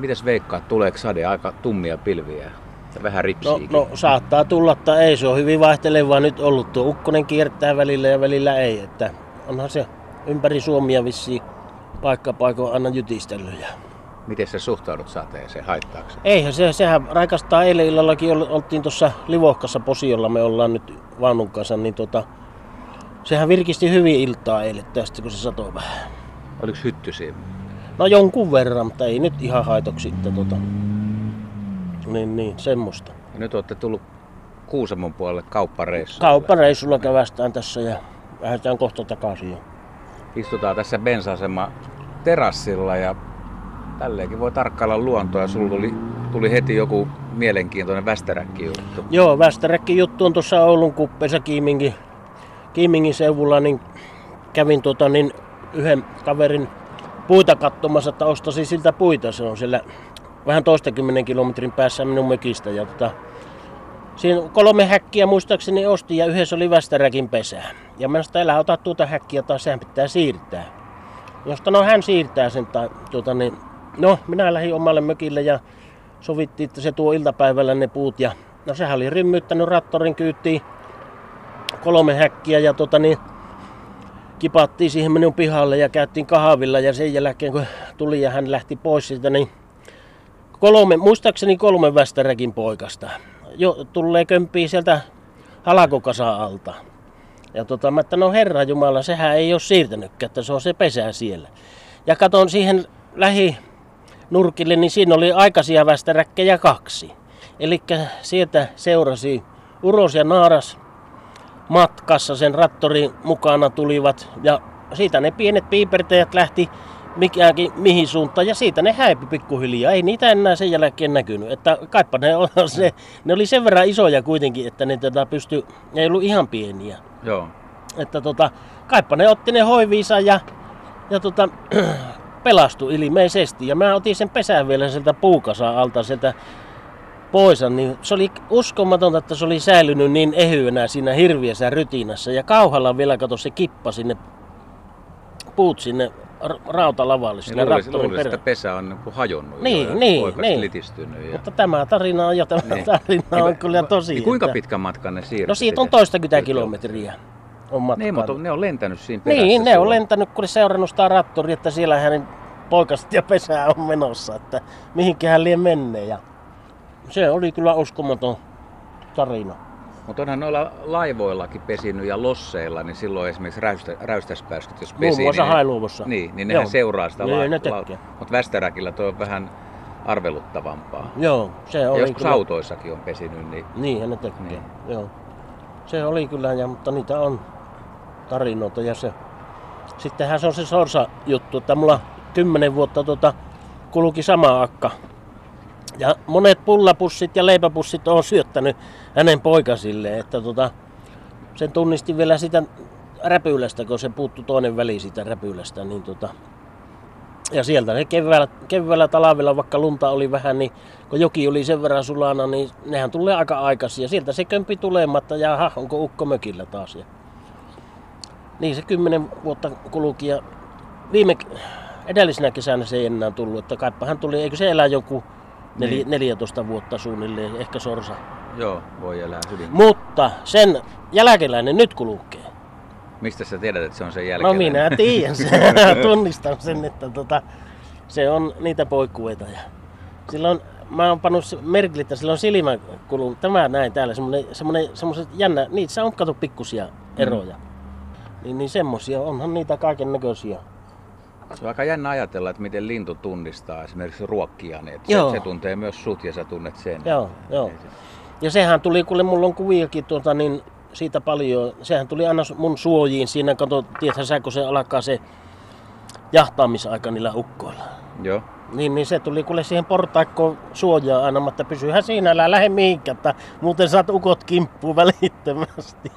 Mitäs veikkaat, tuleeko sade aika tummia pilviä? Ja vähän No, ripsiikin. no saattaa tulla, tai ei. Se on hyvin vaihtelevaa nyt ollut. Tuo ukkonen kiertää välillä ja välillä ei. Että onhan se ympäri Suomia vissiin paikka paikoin aina jytistellyt. Miten sä suhtaudut sateeseen? Haittaako? Eihän se, sehän raikastaa eilen illallakin, ol- oltiin tuossa Livohkassa Posiolla, me ollaan nyt vaunun kanssa, niin tota, sehän virkisti hyvin iltaa eilen tästä, kun se satoi vähän. Oliko hyttysiä? No jonkun verran, mutta ei nyt ihan haitoksi sitten tota. Niin, niin, semmoista. Ja nyt olette tullut Kuusamon puolelle kauppareissulle. Kauppareissulla kävästään tässä ja lähdetään kohta takaisin. Istutaan tässä bensa terassilla ja tälleenkin voi tarkkailla luontoa. Sulla tuli, tuli heti joku mielenkiintoinen västäräkki juttu. Joo, Västäräkki juttu on tuossa Oulun kuppeessa Kiimingin, Kiimingin seuvulla, niin kävin tota, niin yhden kaverin puita katsomassa, että ostaisin siltä puita. Se on siellä vähän toistakymmenен kilometrin päässä minun mökistä. Ja tota, siinä kolme häkkiä muistaakseni ostin ja yhdessä oli Västäräkin pesä. Ja mä sanoin, älä ota tuota häkkiä taas, sehän pitää siirtää. Josta no hän siirtää sen. Tai, tuota, niin, no minä lähdin omalle mökille ja sovittiin, että se tuo iltapäivällä ne puut. Ja, no sehän oli rymmyttänyt rattorin kyytiin kolme häkkiä ja tota niin, kipattiin siihen minun pihalle ja käytiin kahvilla ja sen jälkeen kun tuli ja hän lähti pois siitä, niin kolme, muistaakseni kolme västäräkin poikasta. Jo tulee kömpii sieltä halakokasa alta. Ja tota, mä että no herra Jumala, sehän ei ole siirtänytkään, että se on se pesä siellä. Ja katon siihen lähi nurkille, niin siinä oli aikaisia västäräkkejä kaksi. Eli sieltä seurasi Uros ja Naaras matkassa sen rattorin mukana tulivat ja siitä ne pienet piipertäjät lähti mikäänkin mihin suuntaan ja siitä ne häipi pikkuhiljaa. Ei niitä enää sen jälkeen näkynyt. Että kaipa ne, on se, ne oli sen verran isoja kuitenkin, että ne tätä pysty, ne ei ollut ihan pieniä. Joo. Että tota, kaipa ne otti ne hoiviinsa ja, ja tota, pelastui ilmeisesti. Ja mä otin sen pesän vielä sieltä puukasa alta sieltä pois, niin se oli uskomatonta, että se oli säilynyt niin ehyenä siinä hirviössä rytinässä. Ja kauhalla vielä kato se kippa sinne, puut sinne ra- rautalavalle, sinne Niin luulisin, rattorin luulisin, että pesä on niin hajonnut jo Niin, ja niin, niin. litistynyt. Ja... Mutta tämä tarina on jo tämä Niin. tarina on kyllä tosi. Niin kuinka että- pitkän matkan ne siirtyi? No siitä on toistakymmentä kilometriä on matkaa. Niin, mutta ne on lentänyt siinä perässä. Niin, ne on sulla. lentänyt, kun ne seurannut sitä rattoria, että siellä hänen poikaset ja pesää on menossa, että mihinkähän lie menneen. Ja se oli kyllä uskomaton tarina. Mutta onhan noilla laivoillakin pesinyt ja losseilla, niin silloin esimerkiksi räystä, räystäspääskyt, jos Muun pesii, muassa niin, Hailuodossa. niin, niin nehän Joo. seuraa sitä Niin, ne tekee. Mutta Västäräkillä toi on vähän arveluttavampaa. Joo, se Ja oli joskus kyllä. autoissakin on pesinyt, niin Niin, ne tekee. Niin. Joo. Se oli kyllä, ja, mutta niitä on tarinoita. Ja se, sittenhän se on se sorsa juttu, että mulla kymmenen vuotta tota, kulki sama akka. Ja monet pullapussit ja leipäpussit on syöttänyt hänen poikasille, että tota, sen tunnisti vielä sitä räpylästä, kun se puuttu toinen väli siitä räpylästä, niin tota, ja sieltä ne keväällä, keväällä talvella, vaikka lunta oli vähän, niin kun joki oli sen verran sulana, niin nehän tulee aika aikaisin. Ja sieltä se kömpi tulematta ja aha, onko ukko mökillä taas. Ja niin se kymmenen vuotta kulki ja viime edellisenä kesänä se ei enää tullut. Että kaipa hän tuli, eikö se elää joku neli, Niin. 14 vuotta suunnilleen, ehkä sorsa. joo, voi elää hyvin. Mutta sen jälkeläinen nyt kulkee. Mistä sä tiedät, että se on sen No jälkeen? minä tiedän sen, tunnistan sen, että tota, se on niitä poikkueita. Ja silloin mä oon pannut merkille, että sillä on silmäkulun, tämä näin täällä, semmonen, semmonen, semmoset jännä, niissä on kato pikkusia eroja. Niin, niin semmosia, onhan niitä kaiken näköisiä. Se on aika jännä ajatella, että miten lintu tunnistaa esimerkiksi ruokkia, niin että se, Joo. se, tuntee myös sut ja sä tunnet sen. Joo, joo. Ja sehän tuli, kuule mulla on kuviakin tuota, niin siitä paljon. Sehän tuli aina mun suojiin siinä, kato, tiedätkö sä, kun se alkaa se jahtaamisaika niillä ukkoilla. Joo. Niin, niin se tuli kuule siihen portaikkoon suojaa aina, mutta pysyhän siinä, älä lähde mihinkään, muuten saat ukot kimppuun välittömästi.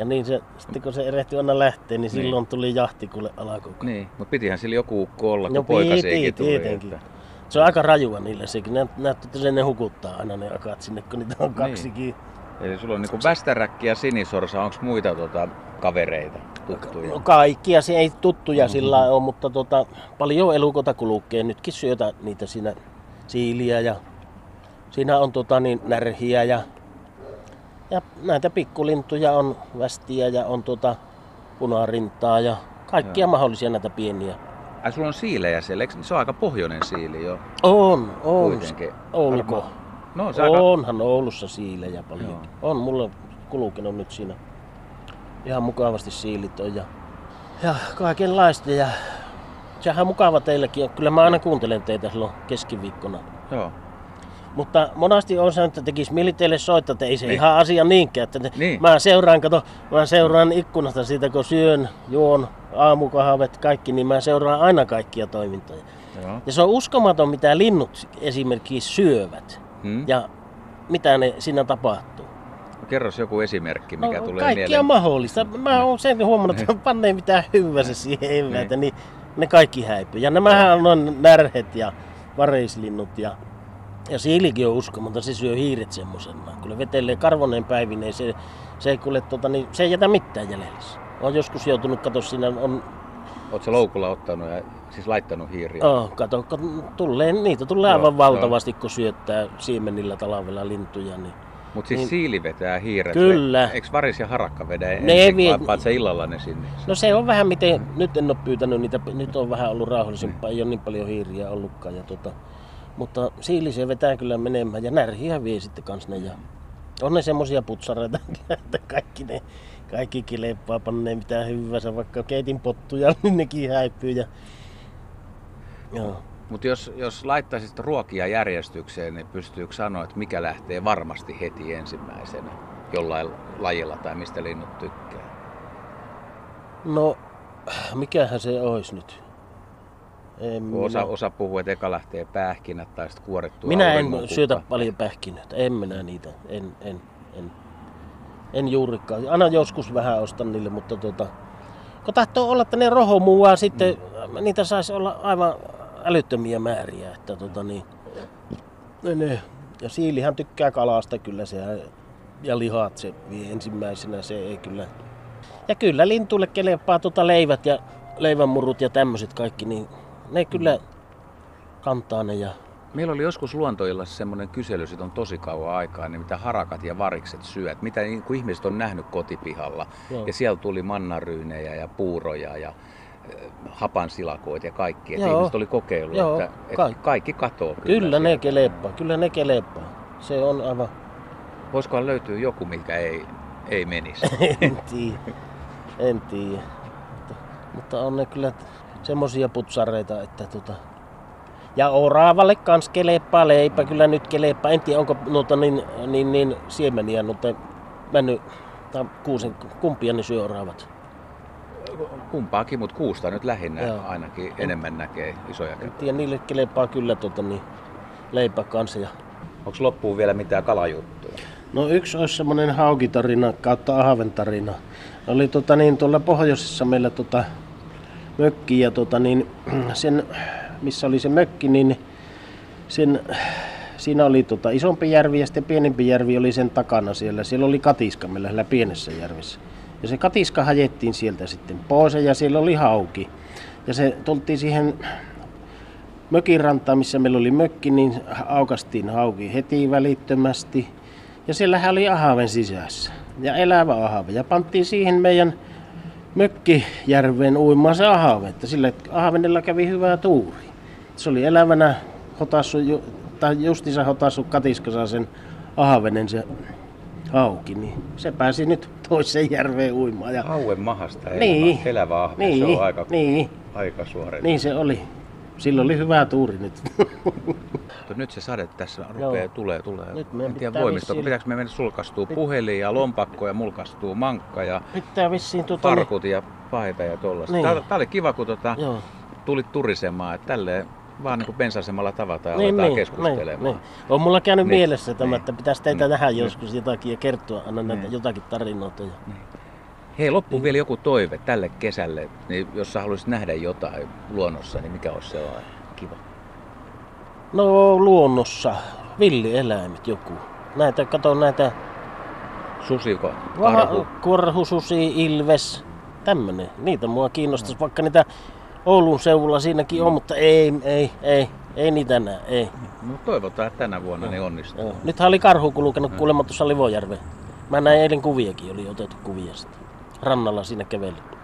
Ja niin se, sitten kun se erehti aina lähteä, niin silloin tuli jahti kuule alakoko. Niin, mutta pitihän sillä joku ukko olla, kun No poikasiakin piti, tuli. tietenkin. Että... Se on aika rajua niille sekin. Ne näyttää, että se ne hukuttaa aina ne akat sinne, kun niitä on kaksikin. Eli sulla on niinku västäräkki ja sinisorsa, onko muita tota, kavereita? tuttuja? No kaikkia se ei tuttuja mm-hmm. sillä ole, mutta tota, paljon elukota kulkee. Nytkin syötä niitä siinä siiliä ja siinä on tota, niin, närhiä ja, ja näitä pikkulintuja on västiä ja on tota, punarintaa ja kaikkia Joo. mahdollisia näitä pieniä. Ai sulla on siilejä siellä, eikö se on aika pohjoinen siili jo? On, on. Ouluko? No, se Onhan aika... Oulussa siilejä paljon. Joo. On, mulla kulkenut nyt siinä ihan mukavasti siilit on ja, ja kaikenlaista. Ja sehän on mukava teilläkin. Kyllä mä aina kuuntelen teitä silloin keskiviikkona. Joo. Mutta monasti on sanonut, että tekisi mieli teille soittaa, että ei se niin. ihan asia niinkään. Että niin. Mä seuraan, kato, mä seuraan ikkunasta siitä, kun syön, juon, aamukahvet, kaikki, niin mä seuraan aina kaikkia toimintoja. Joo. Ja se on uskomaton, mitä linnut esimerkiksi syövät hmm. ja mitä ne siinä tapahtuu. No, kerros joku esimerkki, mikä no, tulee kaikkia mieleen. mahdollista. Mä oon sen huomannut, että panee mitään hyvää se siihen eväitä, niin. niin ne kaikki häipyy. Ja nämähän on närhet ja vareislinnut ja ja siilikin on uskomaton, se syö hiiret semmosena. Kyllä vetelee karvoneen päivin, niin se, se ei, kuule, tota, niin, se ei jätä mitään jäljellä. On joskus joutunut, kato siinä on... Oletko loukulla ottanut ja siis laittanut hiiriä? Oh, kato, tulee, niitä tulee aivan joo, valtavasti, joo. kun syöttää siemenillä talvella lintuja. Niin, mutta siis niin, siili vetää hiiret. Kyllä. Eikö varis ja harakka vedä ne ensin, vie... vai se illalla ne sinne? No se on vähän miten, nyt en ole pyytänyt niitä, nyt on vähän ollut rauhallisempaa, mm. ei ole niin paljon hiiriä ollutkaan. Ja tota, mutta siili se vetää kyllä menemään ja närhiä vie sitten kans ne. Ja on ne semmosia putsareita, että kaikki ne kaikki kileppaa pannee mitään hyvänsä, vaikka keitin pottuja, niin nekin häipyy. Ja... Joo. Mutta jos, jos laittaisit ruokia järjestykseen, niin pystyykö sanoa, että mikä lähtee varmasti heti ensimmäisenä jollain lajilla tai mistä linnut tykkää? No, mikähän se olisi nyt? En osa, minä... osa puhuu, että eka lähtee pähkinät tai sitten kuorettu Minä en syötä paljon pähkinöitä, en minä niitä, en, en, en, en juurikaan. Aina joskus vähän ostan niille, mutta tota, kun tahtoo olla, että ne rohomuaa sitten, mm. niitä saisi olla aivan älyttömiä määriä. Että tota niin, ne, ja siilihän tykkää kalasta kyllä se ja lihat se vie ensimmäisenä, se ei kyllä. Ja kyllä lintuille kelepaa tuota leivät ja leivänmurut ja tämmöiset kaikki, niin ne kyllä kantaa ne ja Meillä oli joskus luontoillassa semmoinen kysely, siitä on tosi kauan aikaa, niin mitä harakat ja varikset syöt, mitä niin kuin ihmiset on nähnyt kotipihalla. Joo. Ja siellä tuli mannaryynejä ja puuroja ja hapansilakoita ja kaikki. Että ihmiset oli kokeillut, Joo, että, että kaikki. kaikki katoo. Kyllä, kyllä ne kelepaa, kyllä ne kelepaa. Se on aivan... Voisikohan löytyä joku, mikä ei, ei menisi? en tiedä. En tiedä. Mutta, mutta on ne kyllä semmosia putsareita, että tota... Ja oraavalle kans kelepaa, leipä kyllä nyt kelepaa. En tiedä, onko noita niin, niin, niin siemeniä noita mennyt, tai kuusen, kumpia ne syö oraavat. Kumpaakin, mutta kuusta nyt lähinnä Joo. ainakin enemmän näkee isoja En tiedä, niille kelepaa kyllä tota, niin, leipä kanssa. Ja... Onko loppuun vielä mitään kalajuttuja? No yksi olisi semmoinen haukitarina kautta ahventarina. Oli tota, niin, tuolla pohjoisessa meillä tota, mökki ja tota, niin, sen, missä oli se mökki, niin sen, siinä oli tota, isompi järvi ja sitten pienempi järvi oli sen takana siellä. Siellä oli katiska meillä siellä pienessä järvessä. Ja se katiska hajettiin sieltä sitten pois ja siellä oli hauki. Ja se tultiin siihen mökin rantaan, missä meillä oli mökki, niin aukastiin hauki heti välittömästi. Ja siellähän oli ahaven sisässä. Ja elävä ahave. Ja pantiin siihen meidän mökkijärveen uimaan se ahave, että sillä ahavenella kävi hyvää tuuri. Se oli elävänä hotassu, tai justiinsa hotassu katiskassa sen ahavenen se hauki, niin se pääsi nyt toiseen järveen uimaan. Ja... Hauen mahasta elävä, niin, elävä ahve, niin, se on aika, niin, aika suore. Niin se oli. Sillä oli hyvä tuuri nyt. nyt se sade tässä rupeaa, tulee, tulee. Nyt en tiedä voimista, vissiin... pitääkö me mennä sulkastuu Pit... puhelin ja lompakko ja mulkastuu mankka ja pitää vissiin tuota... parkut ja paita ja tollaista. Niin. Tää, tää, oli kiva, kun tota, tulit turisemaan, että tälleen vaan niin bensasemalla tavataan ja niin, aletaan niin, keskustelemaan. Niin, niin. On mulla käynyt niin, mielessä tämä, niin, että pitäisi teitä niin, nähdä niin, joskus jotakin ja kertoa aina näitä niin. jotakin tarinoita. Ja... Niin. Hei, loppuun vielä joku toive tälle kesälle, niin jos sä haluaisit nähdä jotain luonnossa, niin mikä olisi sellainen kiva? No luonnossa, villieläimet joku. Näitä, kato näitä... Susiko? Karhu? Korhu, susi, ilves, Tämmönen. Niitä mua kiinnostaisi, no. vaikka niitä Oulun seudulla siinäkin on, mutta ei, ei, ei, ei niitä näe, ei. No toivotaan, että tänä vuonna no. ne onnistuu. Joo. Nythän oli karhu kulkenut no. kuulemma tuossa Livojärveen. Mä näin eilen kuviakin, oli otettu kuvia sitä. Rannalla siinä kävely.